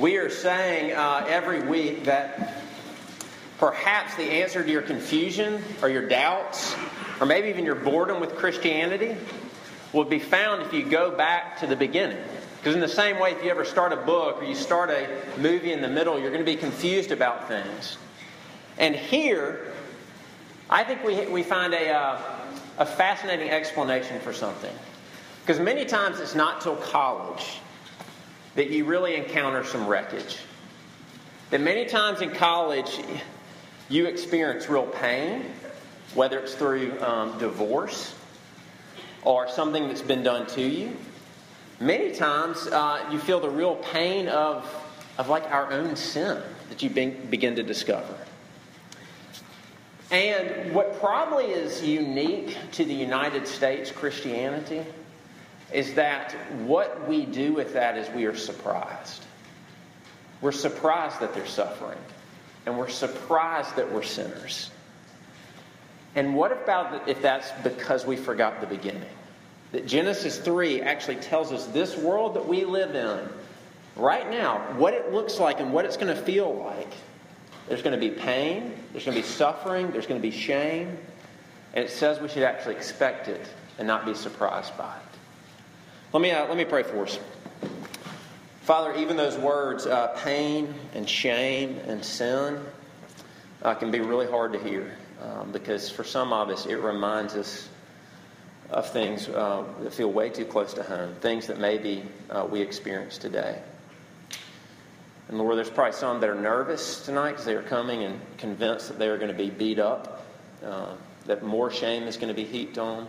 We are saying uh, every week that perhaps the answer to your confusion or your doubts, or maybe even your boredom with Christianity, will be found if you go back to the beginning. Because, in the same way, if you ever start a book or you start a movie in the middle, you're going to be confused about things. And here, I think we, we find a, uh, a fascinating explanation for something. Because many times it's not till college that you really encounter some wreckage. That many times in college, you experience real pain, whether it's through um, divorce or something that's been done to you. Many times, uh, you feel the real pain of, of like our own sin that you be- begin to discover. And what probably is unique to the United States Christianity is that what we do with that is we are surprised. We're surprised that they're suffering, and we're surprised that we're sinners. And what about if that's because we forgot the beginning? That Genesis 3 actually tells us this world that we live in right now, what it looks like and what it's going to feel like. There's going to be pain, there's going to be suffering, there's going to be shame, and it says we should actually expect it and not be surprised by it. Let me, uh, let me pray for us. Father, even those words, uh, pain and shame and sin, uh, can be really hard to hear um, because for some of us it reminds us of things uh, that feel way too close to home, things that maybe uh, we experience today. And Lord, there's probably some that are nervous tonight because they are coming and convinced that they are going to be beat up, uh, that more shame is going to be heaped on.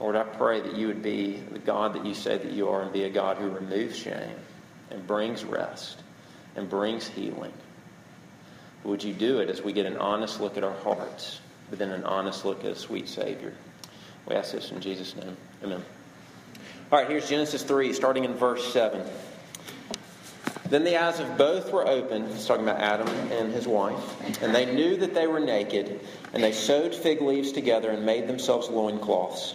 Lord, I pray that you would be the God that you say that you are and be a God who removes shame and brings rest and brings healing. Would you do it as we get an honest look at our hearts, but then an honest look at a sweet Savior? We ask this in Jesus' name. Amen. All right, here's Genesis 3, starting in verse 7. Then the eyes of both were opened, he's talking about Adam and his wife, and they knew that they were naked, and they sewed fig leaves together and made themselves loincloths.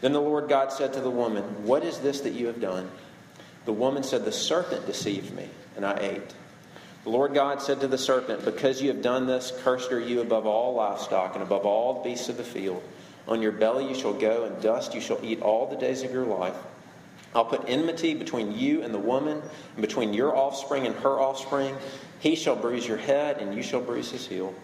Then the Lord God said to the woman, What is this that you have done? The woman said, The serpent deceived me, and I ate. The Lord God said to the serpent, Because you have done this, cursed are you above all livestock and above all beasts of the field. On your belly you shall go, and dust you shall eat all the days of your life. I'll put enmity between you and the woman, and between your offspring and her offspring. He shall bruise your head, and you shall bruise his heel.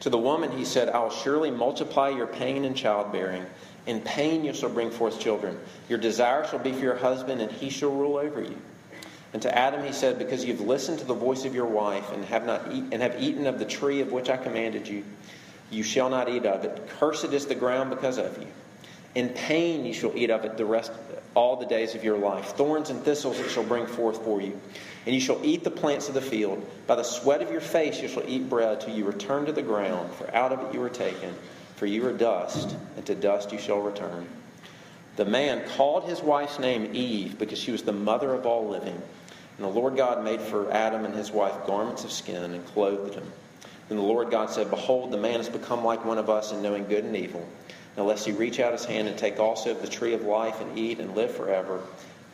To the woman he said, I will surely multiply your pain in childbearing. In pain you shall bring forth children. Your desire shall be for your husband, and he shall rule over you. And to Adam he said, Because you've listened to the voice of your wife, and have not eat, and have eaten of the tree of which I commanded you, you shall not eat of it. Cursed is the ground because of you. In pain you shall eat of it the rest all the days of your life. Thorns and thistles it shall bring forth for you. And you shall eat the plants of the field. By the sweat of your face you shall eat bread till you return to the ground, for out of it you were taken. For you are dust, and to dust you shall return. The man called his wife's name Eve, because she was the mother of all living. And the Lord God made for Adam and his wife garments of skin and clothed them. Then the Lord God said, Behold, the man has become like one of us in knowing good and evil. Now, lest he reach out his hand and take also of the tree of life and eat and live forever.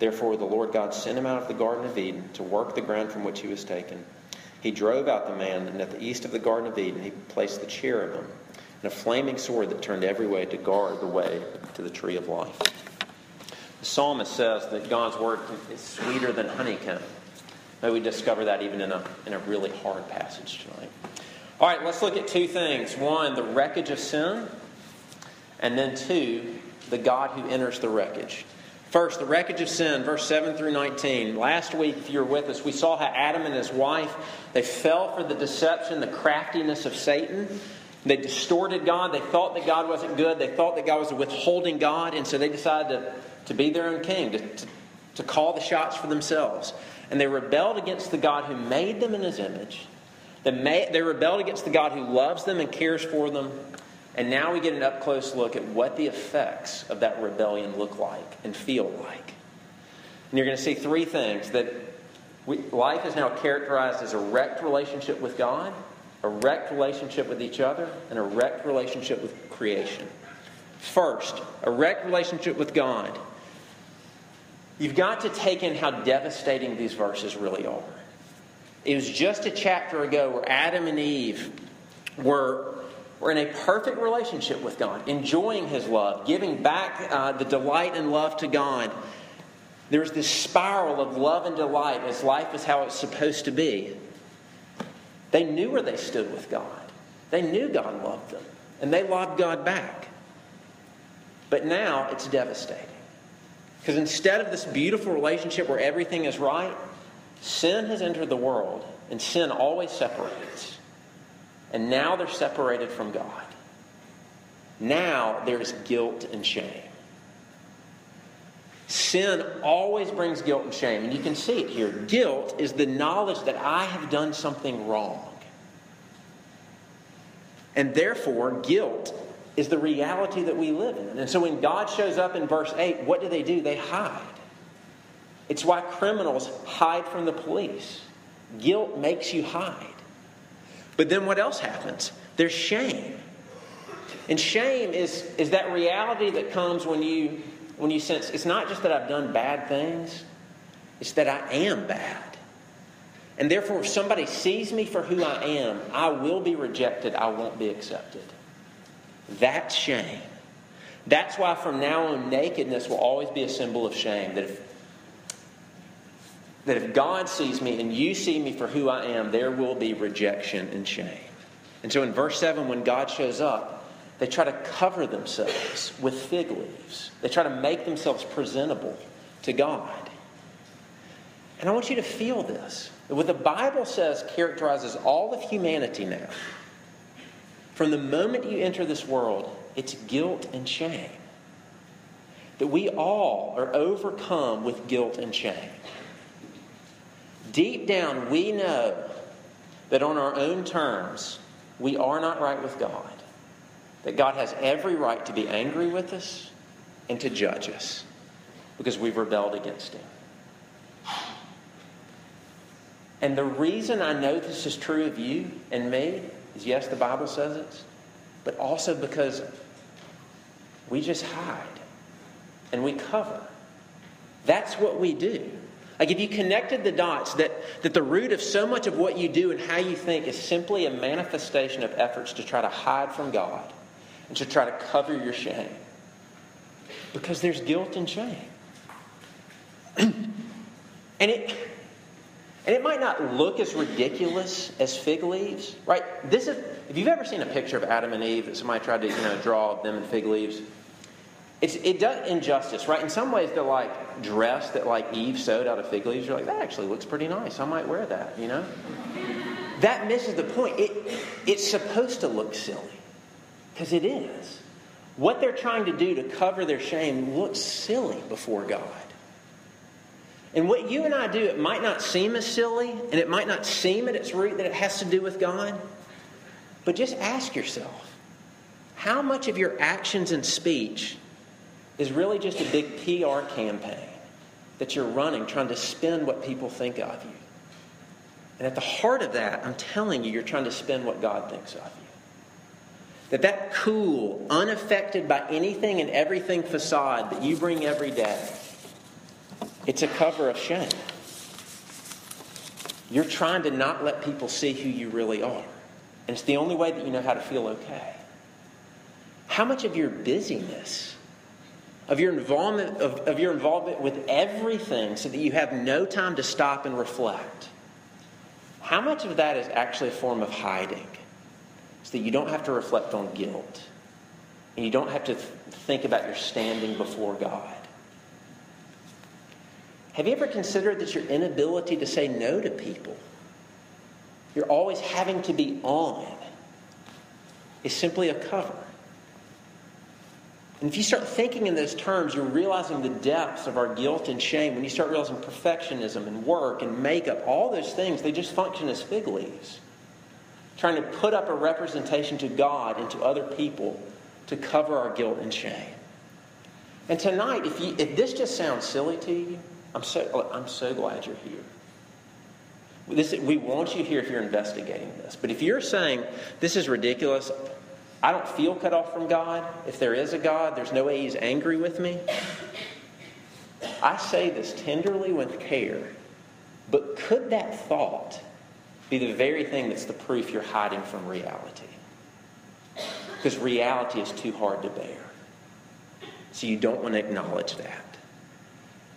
Therefore the Lord God sent him out of the Garden of Eden to work the ground from which he was taken. He drove out the man, and at the east of the Garden of Eden he placed the cherubim and a flaming sword that turned every way to guard the way to the tree of life. The psalmist says that God's word is sweeter than honeycomb. May we discover that even in a, in a really hard passage tonight. All right, let's look at two things. One, the wreckage of sin, and then two, the God who enters the wreckage. First, the wreckage of sin, verse 7 through 19. Last week, if you were with us, we saw how Adam and his wife, they fell for the deception, the craftiness of Satan. They distorted God. They thought that God wasn't good. They thought that God was withholding God. And so they decided to, to be their own king, to, to, to call the shots for themselves. and they rebelled against the God who made them in his image. They rebelled against the God who loves them and cares for them. And now we get an up close look at what the effects of that rebellion look like and feel like. And you're going to see three things that we, life is now characterized as a wrecked relationship with God, wrecked relationship with each other, and erect relationship with creation. First, erect relationship with God. You've got to take in how devastating these verses really are. It was just a chapter ago where Adam and Eve were, were in a perfect relationship with God, enjoying His love, giving back uh, the delight and love to God. There's this spiral of love and delight as life is how it's supposed to be. They knew where they stood with God. They knew God loved them, and they loved God back. But now it's devastating. Because instead of this beautiful relationship where everything is right, sin has entered the world, and sin always separates. And now they're separated from God. Now there's guilt and shame. Sin always brings guilt and shame, and you can see it here. Guilt is the knowledge that I have done something wrong. And therefore, guilt is the reality that we live in. And so when God shows up in verse 8, what do they do? They hide. It's why criminals hide from the police. Guilt makes you hide. But then what else happens? There's shame. And shame is, is that reality that comes when you, when you sense it's not just that I've done bad things, it's that I am bad. And therefore, if somebody sees me for who I am, I will be rejected, I won't be accepted. That's shame. That's why from now on, nakedness will always be a symbol of shame. That if, that if God sees me and you see me for who I am, there will be rejection and shame. And so in verse 7, when God shows up, they try to cover themselves with fig leaves. They try to make themselves presentable to God. And I want you to feel this. What the Bible says characterizes all of humanity now from the moment you enter this world, it's guilt and shame. That we all are overcome with guilt and shame. Deep down, we know that on our own terms, we are not right with God. That God has every right to be angry with us and to judge us because we've rebelled against Him. And the reason I know this is true of you and me is yes, the Bible says it, but also because we just hide and we cover. That's what we do. Like if you connected the dots, that, that the root of so much of what you do and how you think is simply a manifestation of efforts to try to hide from God and to try to cover your shame. Because there's guilt and shame. and it and it might not look as ridiculous as fig leaves, right? This is if you've ever seen a picture of Adam and Eve that somebody tried to you know draw them in fig leaves, it's, it does injustice, right? In some ways, they're like dress that like Eve sewed out of fig leaves. You're like, that actually looks pretty nice. I might wear that, you know? That misses the point. It, it's supposed to look silly because it is. What they're trying to do to cover their shame looks silly before God. And what you and I do, it might not seem as silly, and it might not seem at its root that it has to do with God. But just ask yourself how much of your actions and speech is really just a big PR campaign that you're running trying to spin what people think of you? And at the heart of that, I'm telling you, you're trying to spin what God thinks of you. That that cool, unaffected by anything and everything facade that you bring every day it's a cover of shame. You're trying to not let people see who you really are. And it's the only way that you know how to feel okay. How much of your busyness, of your involvement, of, of your involvement with everything so that you have no time to stop and reflect, how much of that is actually a form of hiding? So that you don't have to reflect on guilt. And you don't have to th- think about your standing before God. Have you ever considered that your inability to say no to people, you're always having to be on, is simply a cover? And if you start thinking in those terms, you're realizing the depths of our guilt and shame. When you start realizing perfectionism and work and makeup, all those things, they just function as fig leaves. Trying to put up a representation to God and to other people to cover our guilt and shame. And tonight, if, you, if this just sounds silly to you, I'm so, I'm so glad you're here. This, we want you here if you're investigating this. But if you're saying, this is ridiculous, I don't feel cut off from God. If there is a God, there's no way He's angry with me. I say this tenderly with care, but could that thought be the very thing that's the proof you're hiding from reality? Because reality is too hard to bear. So you don't want to acknowledge that.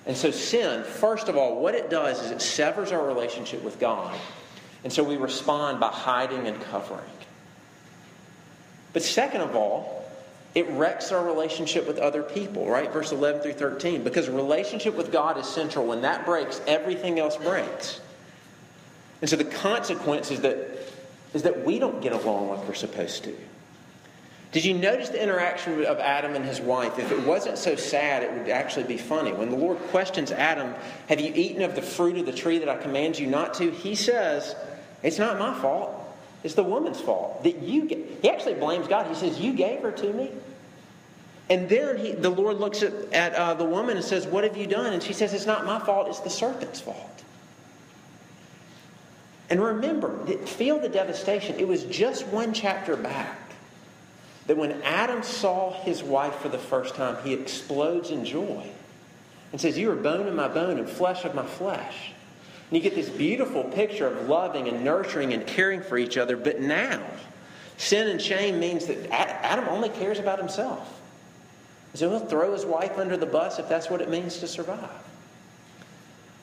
And so, sin, first of all, what it does is it severs our relationship with God. And so we respond by hiding and covering. But second of all, it wrecks our relationship with other people, right? Verse 11 through 13. Because relationship with God is central. When that breaks, everything else breaks. And so the consequence is that, is that we don't get along like we're supposed to. Did you notice the interaction of Adam and his wife? If it wasn't so sad, it would actually be funny. When the Lord questions Adam, Have you eaten of the fruit of the tree that I command you not to? He says, It's not my fault. It's the woman's fault that you get. He actually blames God. He says, You gave her to me. And then he, the Lord looks at, at uh, the woman and says, What have you done? And she says, It's not my fault, it's the serpent's fault. And remember, feel the devastation. It was just one chapter back that when Adam saw his wife for the first time, he explodes in joy and says, You are bone of my bone and flesh of my flesh. And you get this beautiful picture of loving and nurturing and caring for each other. But now, sin and shame means that Adam only cares about himself. So he'll throw his wife under the bus if that's what it means to survive.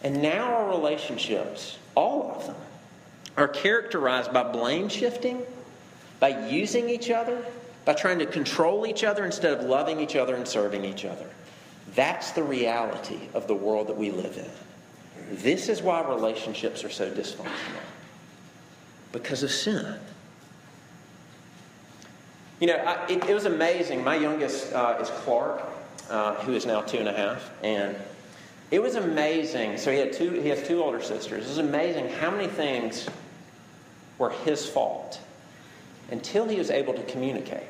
And now our relationships, all of them, are characterized by blame shifting, by using each other, by trying to control each other instead of loving each other and serving each other. That's the reality of the world that we live in. This is why relationships are so dysfunctional because of sin. You know, I, it, it, was amazing. My youngest uh, is Clark, uh, who is now two and a half, and it was amazing. So he had two. He has two older sisters. It was amazing how many things were his fault until he was able to communicate.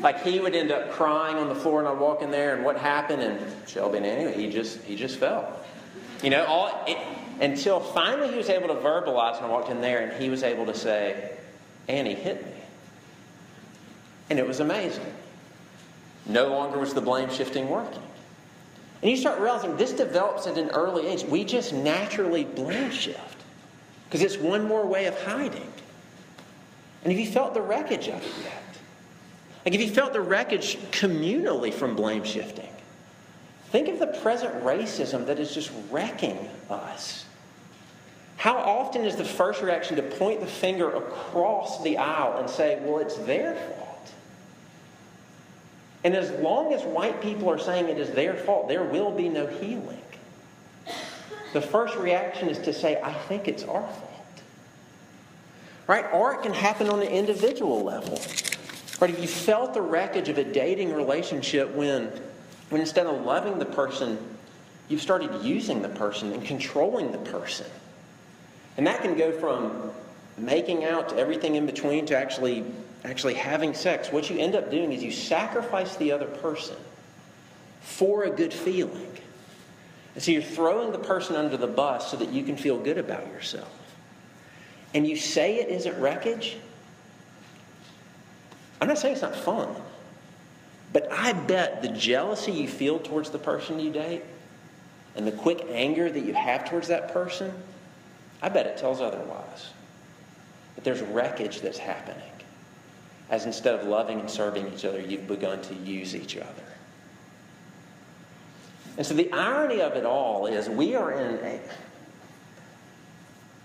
Like he would end up crying on the floor, and I'd walk in there, and what happened? And Shelby, and anyway, he just he just fell. You know, all, it, until finally he was able to verbalize and I walked in there and he was able to say, Annie hit me. And it was amazing. No longer was the blame shifting working. And you start realizing this develops at an early age. We just naturally blame shift because it's one more way of hiding. And have you felt the wreckage of it yet? Like, have you felt the wreckage communally from blame shifting? Think of the present racism that is just wrecking us. How often is the first reaction to point the finger across the aisle and say, well, it's their fault? And as long as white people are saying it is their fault, there will be no healing. The first reaction is to say, I think it's our fault. Right? Or it can happen on an individual level. Right? If you felt the wreckage of a dating relationship when when instead of loving the person, you've started using the person and controlling the person. And that can go from making out to everything in between to actually actually having sex. What you end up doing is you sacrifice the other person for a good feeling. And so you're throwing the person under the bus so that you can feel good about yourself. And you say it isn't wreckage. I'm not saying it's not fun. But I bet the jealousy you feel towards the person you date and the quick anger that you have towards that person, I bet it tells otherwise. But there's wreckage that's happening. As instead of loving and serving each other, you've begun to use each other. And so the irony of it all is we are in a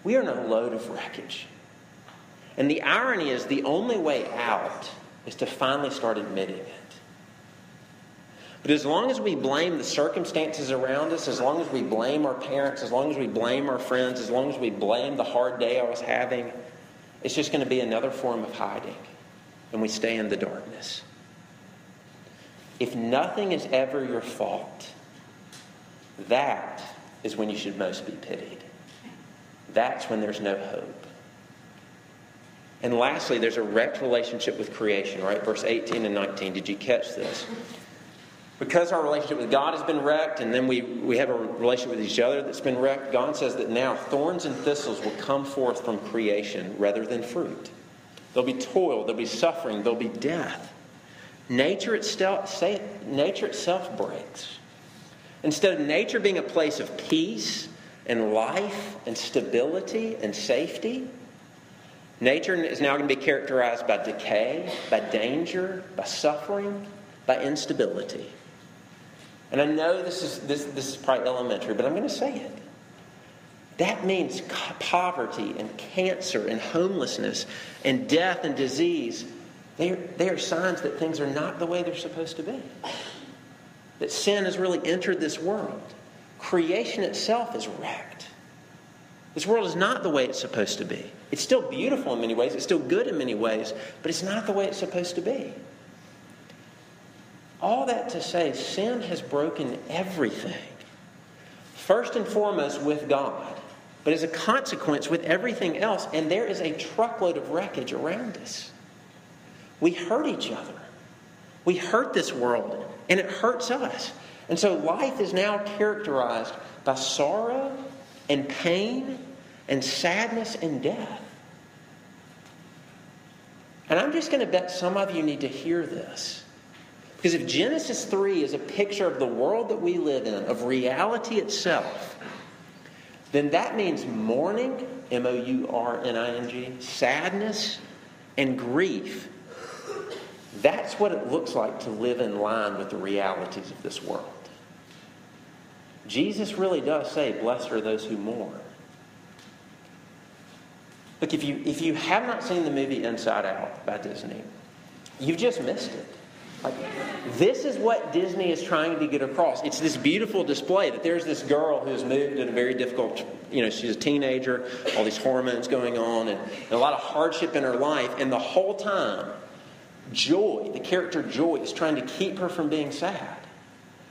we are in a load of wreckage. And the irony is the only way out is to finally start admitting it. But as long as we blame the circumstances around us, as long as we blame our parents, as long as we blame our friends, as long as we blame the hard day I was having, it's just going to be another form of hiding. And we stay in the darkness. if nothing is ever your fault, that is when you should most be pitied. That's when there's no hope. And lastly, there's a wrecked relationship with creation, right? Verse 18 and 19. Did you catch this? Because our relationship with God has been wrecked, and then we, we have a relationship with each other that's been wrecked, God says that now thorns and thistles will come forth from creation rather than fruit. There'll be toil, there'll be suffering, there'll be death. Nature itself, say, nature itself breaks. Instead of nature being a place of peace and life and stability and safety, nature is now going to be characterized by decay, by danger, by suffering, by instability. And I know this is, this, this is probably elementary, but I'm going to say it. That means poverty and cancer and homelessness and death and disease. They are, they are signs that things are not the way they're supposed to be. That sin has really entered this world. Creation itself is wrecked. This world is not the way it's supposed to be. It's still beautiful in many ways, it's still good in many ways, but it's not the way it's supposed to be. All that to say, sin has broken everything. First and foremost with God, but as a consequence with everything else, and there is a truckload of wreckage around us. We hurt each other. We hurt this world, and it hurts us. And so life is now characterized by sorrow and pain and sadness and death. And I'm just going to bet some of you need to hear this. Because if Genesis 3 is a picture of the world that we live in, of reality itself, then that means mourning, M O U R N I N G, sadness, and grief. That's what it looks like to live in line with the realities of this world. Jesus really does say, Blessed are those who mourn. Look, if you, if you have not seen the movie Inside Out by Disney, you've just missed it. Like, this is what Disney is trying to get across. It's this beautiful display that there's this girl who's moved in a very difficult, you know, she's a teenager, all these hormones going on, and, and a lot of hardship in her life. And the whole time, Joy, the character Joy, is trying to keep her from being sad,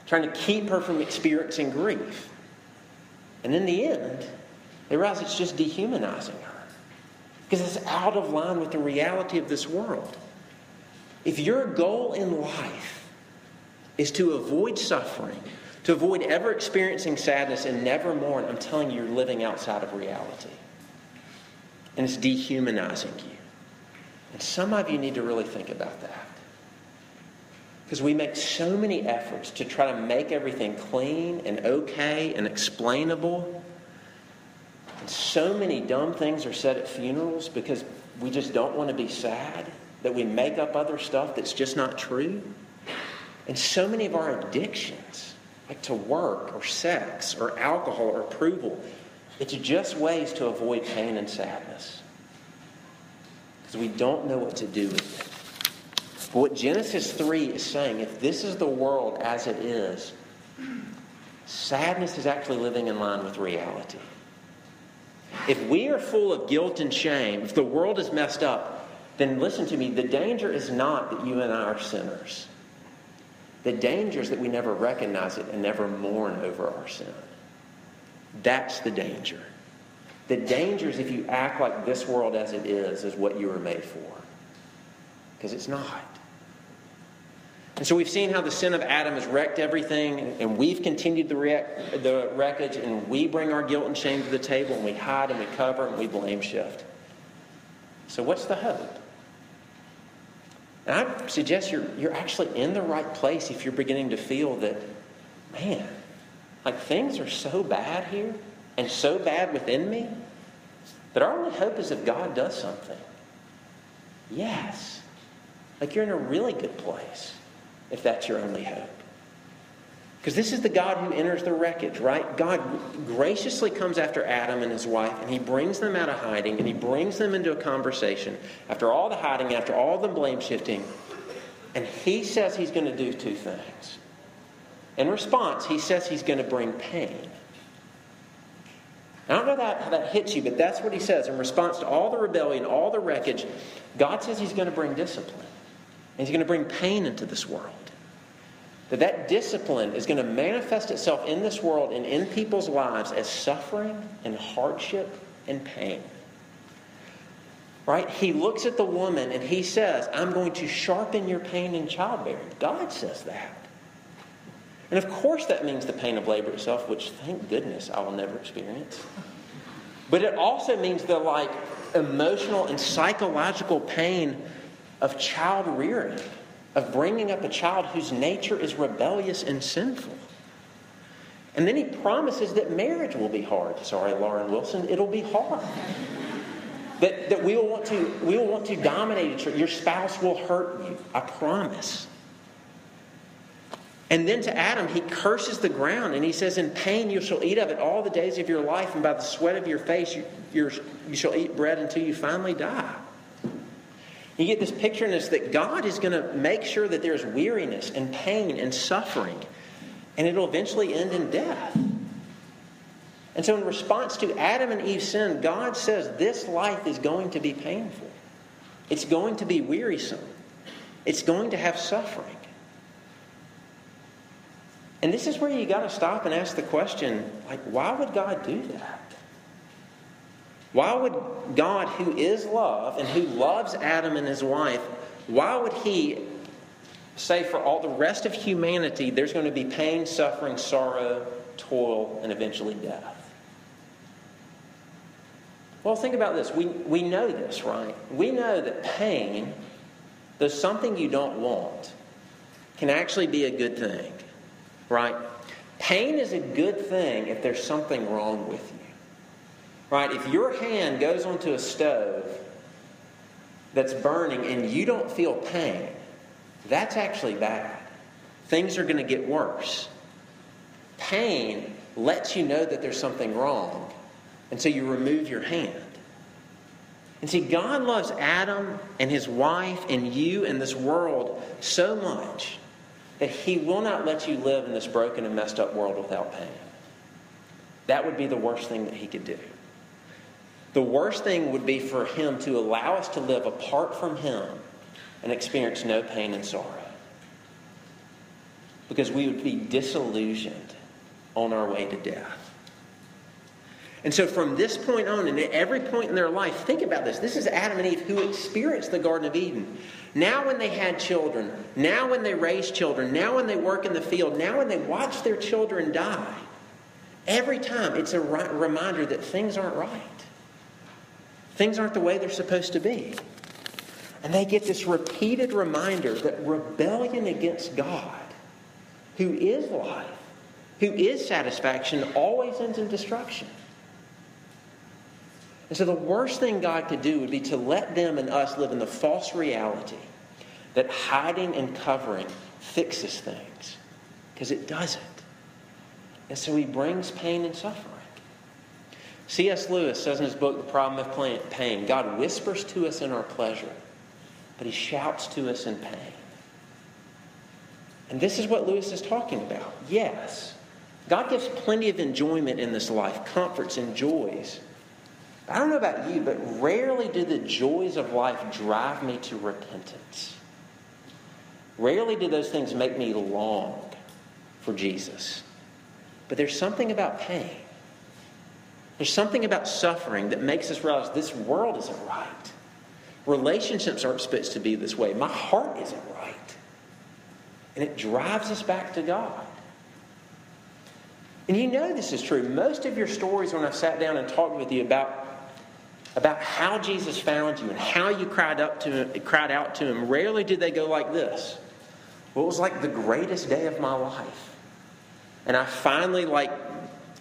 trying to keep her from experiencing grief. And in the end, they realize it's just dehumanizing her because it's out of line with the reality of this world. If your goal in life is to avoid suffering, to avoid ever experiencing sadness and never mourn, I'm telling you, you're living outside of reality. And it's dehumanizing you. And some of you need to really think about that. Because we make so many efforts to try to make everything clean and okay and explainable. And so many dumb things are said at funerals because we just don't want to be sad that we make up other stuff that's just not true. And so many of our addictions, like to work or sex or alcohol or approval, it's just ways to avoid pain and sadness. Because we don't know what to do with it. But what Genesis 3 is saying, if this is the world as it is, sadness is actually living in line with reality. If we are full of guilt and shame, if the world is messed up, then listen to me. The danger is not that you and I are sinners. The danger is that we never recognize it and never mourn over our sin. That's the danger. The danger is if you act like this world as it is is what you were made for. Because it's not. And so we've seen how the sin of Adam has wrecked everything, and we've continued the, the wreckage, and we bring our guilt and shame to the table, and we hide and we cover and we blame shift. So, what's the hope? And I suggest you're, you're actually in the right place if you're beginning to feel that, man, like things are so bad here and so bad within me that our only hope is if God does something. Yes. Like you're in a really good place if that's your only hope. Because this is the God who enters the wreckage, right? God graciously comes after Adam and his wife, and he brings them out of hiding, and he brings them into a conversation after all the hiding, after all the blame shifting. And he says he's going to do two things. In response, he says he's going to bring pain. I don't know that, how that hits you, but that's what he says. In response to all the rebellion, all the wreckage, God says he's going to bring discipline. And he's going to bring pain into this world. that that discipline is going to manifest itself in this world and in people's lives as suffering and hardship and pain. Right? He looks at the woman and he says, I'm going to sharpen your pain in childbearing. God says that. And of course, that means the pain of labor itself, which thank goodness I will never experience. But it also means the like emotional and psychological pain of child rearing, of bringing up a child whose nature is rebellious and sinful. And then he promises that marriage will be hard. Sorry, Lauren Wilson, it'll be hard. That, that we will want to we will want to dominate each other. Your spouse will hurt you. I promise. And then to Adam, he curses the ground and he says, In pain you shall eat of it all the days of your life, and by the sweat of your face you, you shall eat bread until you finally die. You get this picture in this that God is going to make sure that there's weariness and pain and suffering, and it'll eventually end in death. And so, in response to Adam and Eve's sin, God says this life is going to be painful. It's going to be wearisome. It's going to have suffering. And this is where you got to stop and ask the question like, why would God do that? Why would God, who is love and who loves Adam and his wife, why would he say for all the rest of humanity there's going to be pain, suffering, sorrow, toil, and eventually death? Well, think about this. We, we know this, right? We know that pain, though something you don't want, can actually be a good thing right? Pain is a good thing if there's something wrong with you. Right? If your hand goes onto a stove that's burning and you don't feel pain, that's actually bad. Things are going to get worse. Pain lets you know that there's something wrong, and so you remove your hand. And see, God loves Adam and his wife and you and this world so much that He will not let you live in this broken and messed up world without pain. That would be the worst thing that He could do. The worst thing would be for Him to allow us to live apart from Him and experience no pain and sorrow. Because we would be disillusioned on our way to death. And so, from this point on, and at every point in their life, think about this. This is Adam and Eve who experienced the Garden of Eden. Now, when they had children, now when they raise children, now when they work in the field, now when they watch their children die, every time it's a reminder that things aren't right. Things aren't the way they're supposed to be. And they get this repeated reminder that rebellion against God, who is life, who is satisfaction, always ends in destruction. And so the worst thing God could do would be to let them and us live in the false reality that hiding and covering fixes things, because it doesn't. And so he brings pain and suffering. C.S. Lewis says in his book, The Problem of Pain, God whispers to us in our pleasure, but he shouts to us in pain. And this is what Lewis is talking about. Yes, God gives plenty of enjoyment in this life, comforts and joys. I don't know about you, but rarely do the joys of life drive me to repentance. Rarely do those things make me long for Jesus. But there's something about pain. There's something about suffering that makes us realize this world isn't right. Relationships aren't supposed to be this way. My heart isn't right. And it drives us back to God. And you know this is true. Most of your stories, when I've sat down and talked with you about about how Jesus found you and how you cried up to him, cried out to him, rarely do they go like this. Well, it was like the greatest day of my life. And I finally like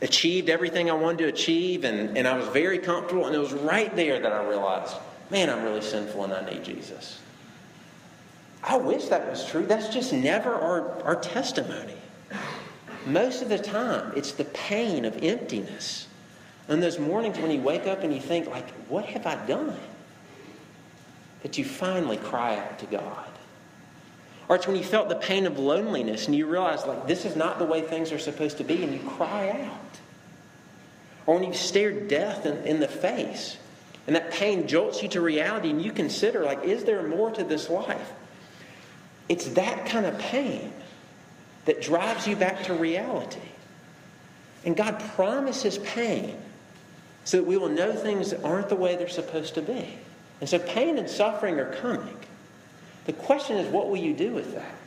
achieved everything I wanted to achieve and, and I was very comfortable and it was right there that I realized, man, I'm really sinful and I need Jesus. I wish that was true. That's just never our, our testimony. Most of the time, it's the pain of emptiness and those mornings when you wake up and you think, like, what have I done? That you finally cry out to God. Or it's when you felt the pain of loneliness and you realize, like, this is not the way things are supposed to be, and you cry out. Or when you've stared death in, in the face and that pain jolts you to reality and you consider, like, is there more to this life? It's that kind of pain that drives you back to reality. And God promises pain so that we will know things that aren't the way they're supposed to be. And so pain and suffering are coming. The question is, what will you do with that?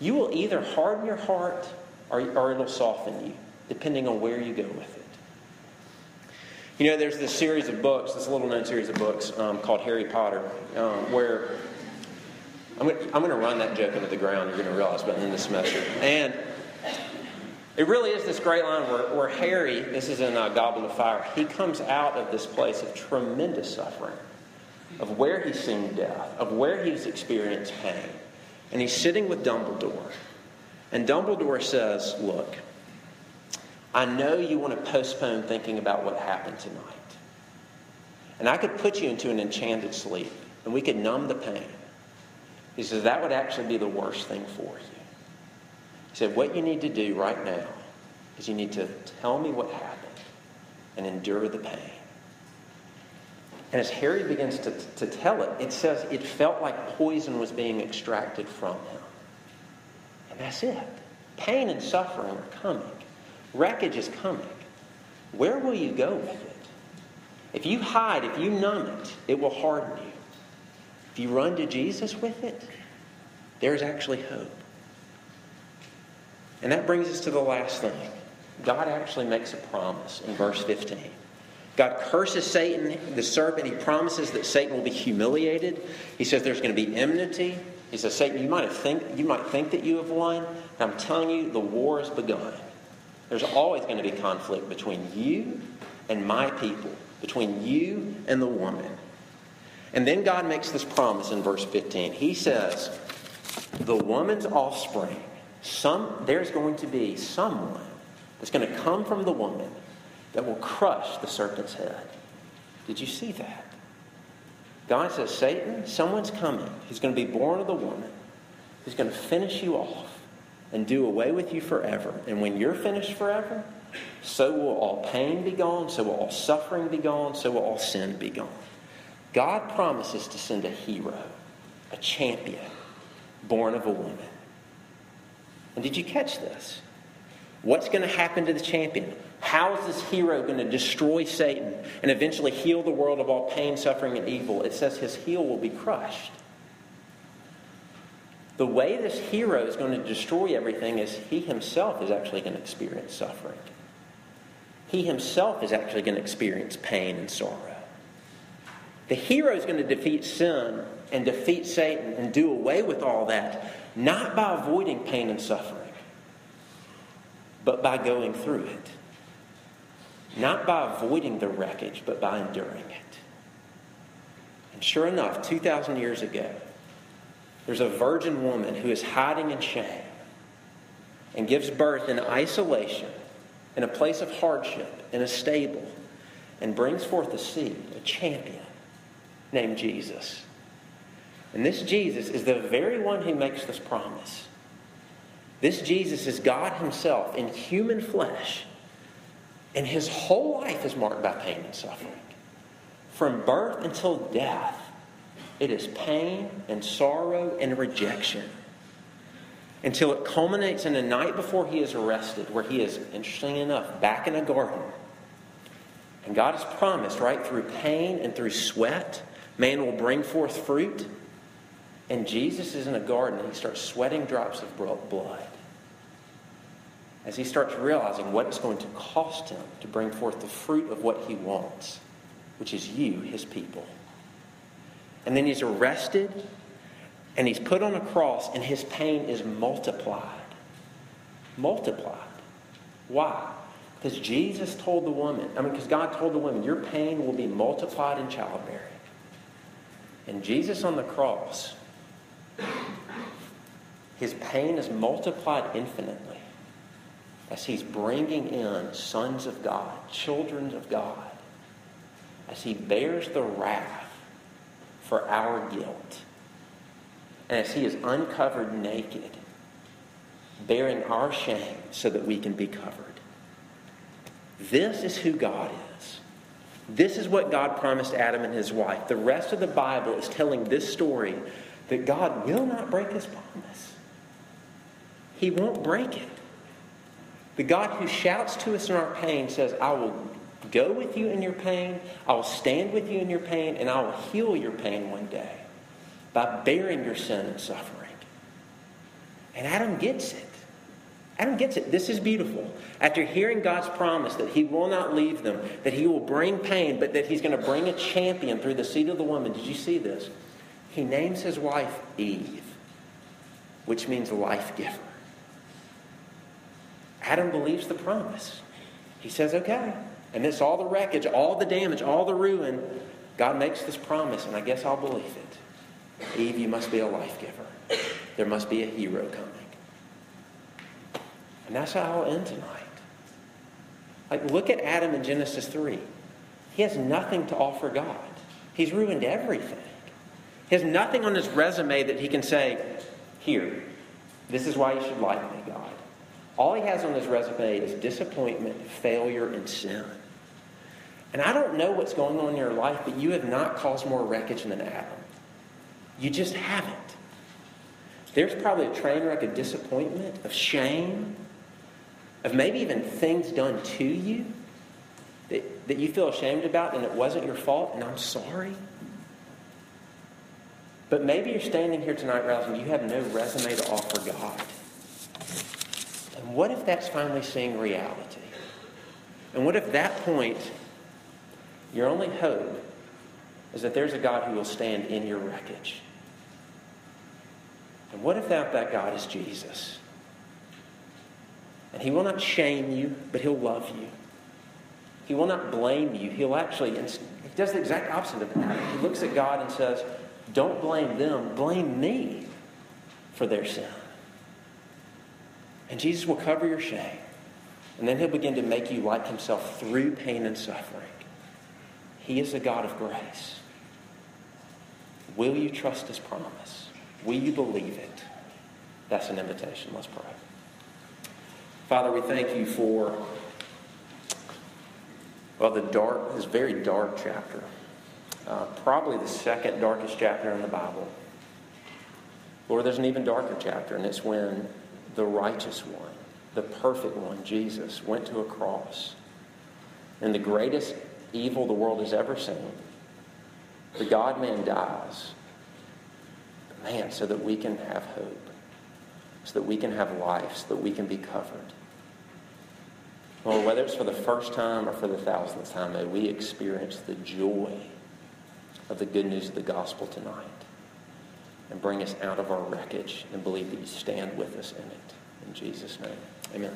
You will either harden your heart or, or it'll soften you, depending on where you go with it. You know, there's this series of books, this little known series of books um, called Harry Potter, um, where I'm going, to run that joke into the ground, you're going to realize by the end of the semester. And it really is this great line where, where Harry, this is in uh, Goblet of Fire, he comes out of this place of tremendous suffering, of where he's seen death, of where he's experienced pain. And he's sitting with Dumbledore. And Dumbledore says, Look, I know you want to postpone thinking about what happened tonight. And I could put you into an enchanted sleep, and we could numb the pain. He says, That would actually be the worst thing for you. He said, What you need to do right now is you need to tell me what happened and endure the pain. And as Harry begins to, to tell it, it says it felt like poison was being extracted from him. And that's it. Pain and suffering are coming, wreckage is coming. Where will you go with it? If you hide, if you numb it, it will harden you. If you run to Jesus with it, there's actually hope. And that brings us to the last thing. God actually makes a promise in verse 15. God curses Satan, the serpent. He promises that Satan will be humiliated. He says there's going to be enmity. He says, Satan, you might, think, you might think that you have won. I'm telling you, the war has begun. There's always going to be conflict between you and my people, between you and the woman. And then God makes this promise in verse 15. He says, The woman's offspring, some, there's going to be someone that's going to come from the woman that will crush the serpent's head. Did you see that? God says, Satan, someone's coming. He's going to be born of the woman. He's going to finish you off and do away with you forever. And when you're finished forever, so will all pain be gone, so will all suffering be gone, so will all sin be gone. God promises to send a hero, a champion, born of a woman. And did you catch this? What's going to happen to the champion? How is this hero going to destroy Satan and eventually heal the world of all pain, suffering, and evil? It says his heel will be crushed. The way this hero is going to destroy everything is he himself is actually going to experience suffering. He himself is actually going to experience pain and sorrow. The hero is going to defeat sin and defeat Satan and do away with all that, not by avoiding pain and suffering, but by going through it. Not by avoiding the wreckage, but by enduring it. And sure enough, 2,000 years ago, there's a virgin woman who is hiding in shame and gives birth in isolation, in a place of hardship, in a stable, and brings forth a seed, a champion named Jesus. And this Jesus is the very one who makes this promise. This Jesus is God Himself in human flesh, and His whole life is marked by pain and suffering. From birth until death, it is pain and sorrow and rejection. Until it culminates in the night before he is arrested, where he is, interesting enough, back in a garden. And God has promised, right, through pain and through sweat Man will bring forth fruit. And Jesus is in a garden and he starts sweating drops of blood. As he starts realizing what it's going to cost him to bring forth the fruit of what he wants, which is you, his people. And then he's arrested and he's put on a cross and his pain is multiplied. Multiplied. Why? Because Jesus told the woman, I mean, because God told the woman, your pain will be multiplied in childbearing. And Jesus on the cross, his pain is multiplied infinitely as he's bringing in sons of God, children of God, as he bears the wrath for our guilt, and as he is uncovered naked, bearing our shame so that we can be covered. This is who God is. This is what God promised Adam and his wife. The rest of the Bible is telling this story that God will not break his promise. He won't break it. The God who shouts to us in our pain says, I will go with you in your pain, I will stand with you in your pain, and I will heal your pain one day by bearing your sin and suffering. And Adam gets it. Adam gets it. This is beautiful. After hearing God's promise that he will not leave them, that he will bring pain, but that he's going to bring a champion through the seed of the woman, did you see this? He names his wife Eve, which means life giver. Adam believes the promise. He says, okay. This all the wreckage, all the damage, all the ruin, God makes this promise, and I guess I'll believe it. Eve, you must be a life giver. There must be a hero coming. And that's how I'll end tonight. Like, look at Adam in Genesis 3. He has nothing to offer God, he's ruined everything. He has nothing on his resume that he can say, Here, this is why you should like me, God. All he has on his resume is disappointment, failure, and sin. And I don't know what's going on in your life, but you have not caused more wreckage than Adam. You just haven't. There's probably a train wreck of disappointment, of shame, of maybe even things done to you that, that you feel ashamed about and it wasn't your fault, and I'm sorry. But maybe you're standing here tonight, realizing you have no resume to offer God. And what if that's finally seeing reality? And what if that point, your only hope is that there's a God who will stand in your wreckage? And what if that, that God is Jesus? And he will not shame you, but he'll love you. He will not blame you. He'll actually, he does the exact opposite of that. He looks at God and says, don't blame them, blame me for their sin. And Jesus will cover your shame. And then he'll begin to make you like himself through pain and suffering. He is a God of grace. Will you trust his promise? Will you believe it? That's an invitation. Let's pray. Father, we thank you for, well, the dark, this very dark chapter uh, probably the second darkest chapter in the Bible. Lord, there's an even darker chapter, and it's when the righteous one, the perfect one, Jesus, went to a cross. And the greatest evil the world has ever seen, the God man dies. Man, so that we can have hope, so that we can have life, so that we can be covered. Lord, whether it's for the first time or for the thousandth time, may we experience the joy of the good news of the gospel tonight and bring us out of our wreckage and believe that you stand with us in it. In Jesus' name, amen.